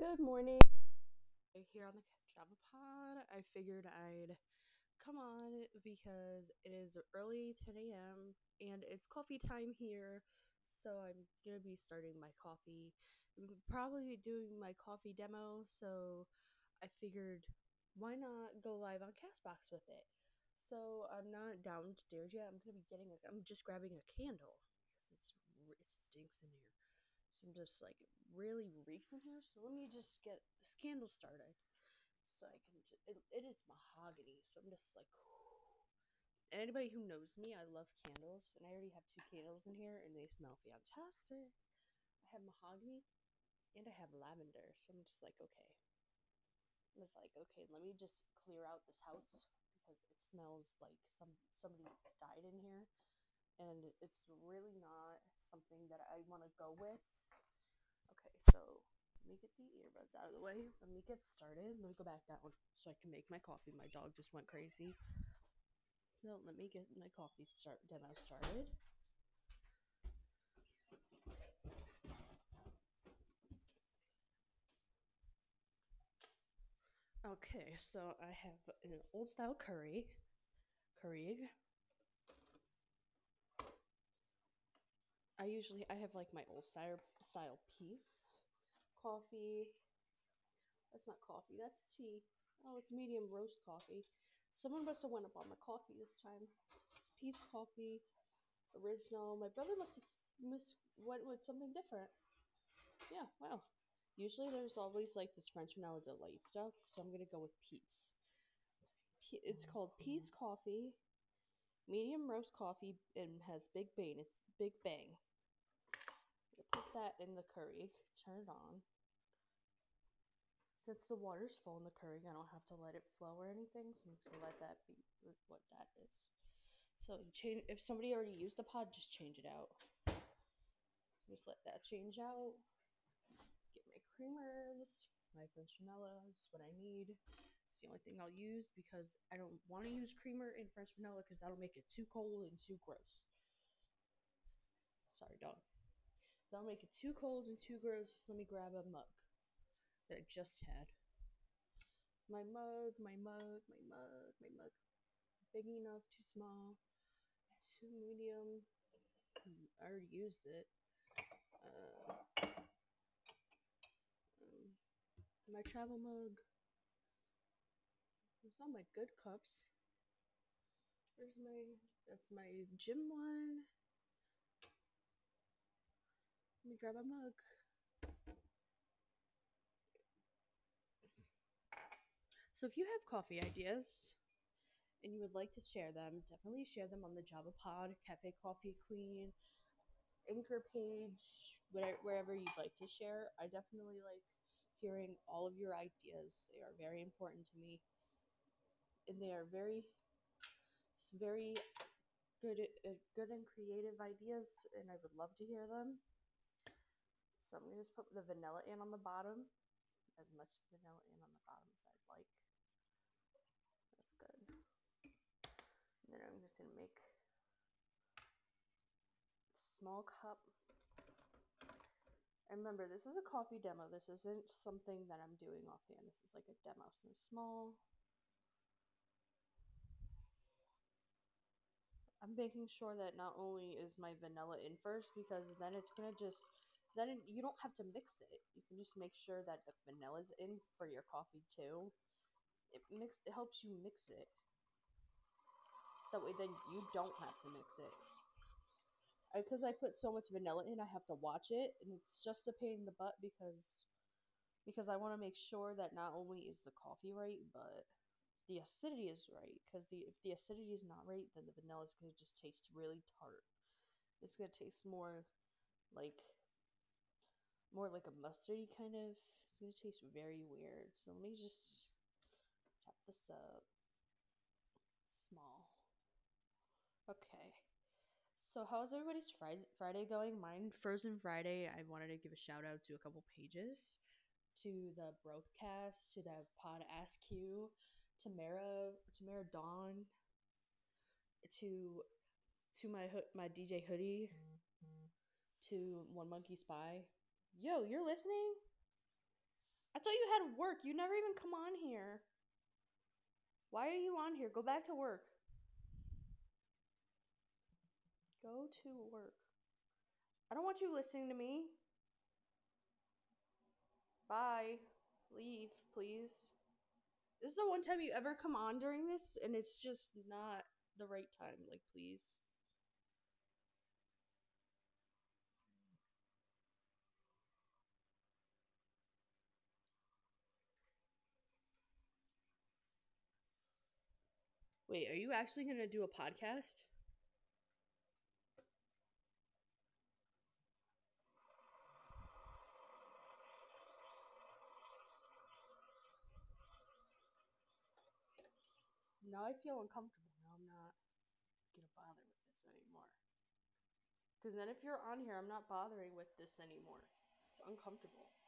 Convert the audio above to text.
Good morning. Here on the Java Pod, I figured I'd come on because it is early 10 a.m. and it's coffee time here. So I'm gonna be starting my coffee. I'm probably doing my coffee demo. So I figured why not go live on Castbox with it. So I'm not downstairs yet. I'm gonna be getting. A, I'm just grabbing a candle because it's it stinks in here. I'm just like really reeks in here. So let me just get this candle started. So I can. Ju- it, it is mahogany. So I'm just like. And anybody who knows me, I love candles, and I already have two candles in here, and they smell fantastic. I have mahogany, and I have lavender. So I'm just like, okay. I was like, okay, let me just clear out this house because it smells like some somebody died in here, and it's really not something that I want to go with. So let me get the earbuds out of the way. Let me get started. Let me go back down so I can make my coffee. My dog just went crazy. So let me get my coffee start demo started. Okay, so I have an old style curry, Keurig. I usually I have like my old style style Peet's coffee. That's not coffee, that's tea. Oh, it's medium roast coffee. Someone must have went up on my coffee this time. It's Peet's coffee, original. My brother must have mis went with something different. Yeah, wow. Usually there's always like this French vanilla delight stuff, so I'm gonna go with Peet's. Pe- It's called Peet's Coffee, medium roast coffee, and has Big Bang. It's Big Bang. That in the Keurig. Turn it on. Since the water's full in the Keurig, I don't have to let it flow or anything, so I'm just gonna let that be what that is. So change if somebody already used the pod, just change it out. Just let that change out. Get my creamers, my French vanilla, is what I need. It's the only thing I'll use because I don't want to use creamer in French vanilla because that'll make it too cold and too gross. Sorry, dog. That'll make it too cold and too gross. Let me grab a mug that I just had. My mug, my mug, my mug, my mug. Big enough, too small, too medium. I already used it. Uh, um, my travel mug. There's all my good cups. Where's my? That's my gym one. Let me grab a mug. So if you have coffee ideas and you would like to share them, definitely share them on the Java Pod, Cafe Coffee Queen, Anchor page, whatever, wherever you'd like to share. I definitely like hearing all of your ideas. They are very important to me, and they are very, very good, uh, good and creative ideas, and I would love to hear them. So I'm gonna just put the vanilla in on the bottom, as much vanilla in on the bottom as I'd like. That's good. And then I'm just gonna make a small cup. And remember, this is a coffee demo. This isn't something that I'm doing offhand. This is like a demo. So small. I'm making sure that not only is my vanilla in first, because then it's gonna just then you don't have to mix it. You can just make sure that the vanilla's in for your coffee too. It mix it helps you mix it. So then you don't have to mix it. Because I put so much vanilla in, I have to watch it, and it's just a pain in the butt because because I want to make sure that not only is the coffee right, but the acidity is right. Because the if the acidity is not right, then the vanilla is gonna just taste really tart. It's gonna taste more like more like a mustardy kind of. It's gonna taste very weird. So let me just chop this up. Small. Okay. So how's everybody's Fri- Friday going? Mine Frozen Friday. I wanted to give a shout out to a couple pages, to the broadcast, to the Pod Ask Q, Tamara, Tamara Dawn, to to my hoo- my DJ hoodie, to One Monkey Spy. Yo, you're listening? I thought you had work. You never even come on here. Why are you on here? Go back to work. Go to work. I don't want you listening to me. Bye. Leave, please. This is the one time you ever come on during this, and it's just not the right time. Like, please. Wait, are you actually going to do a podcast? Now I feel uncomfortable. Now I'm not going to bother with this anymore. Because then if you're on here, I'm not bothering with this anymore. It's uncomfortable.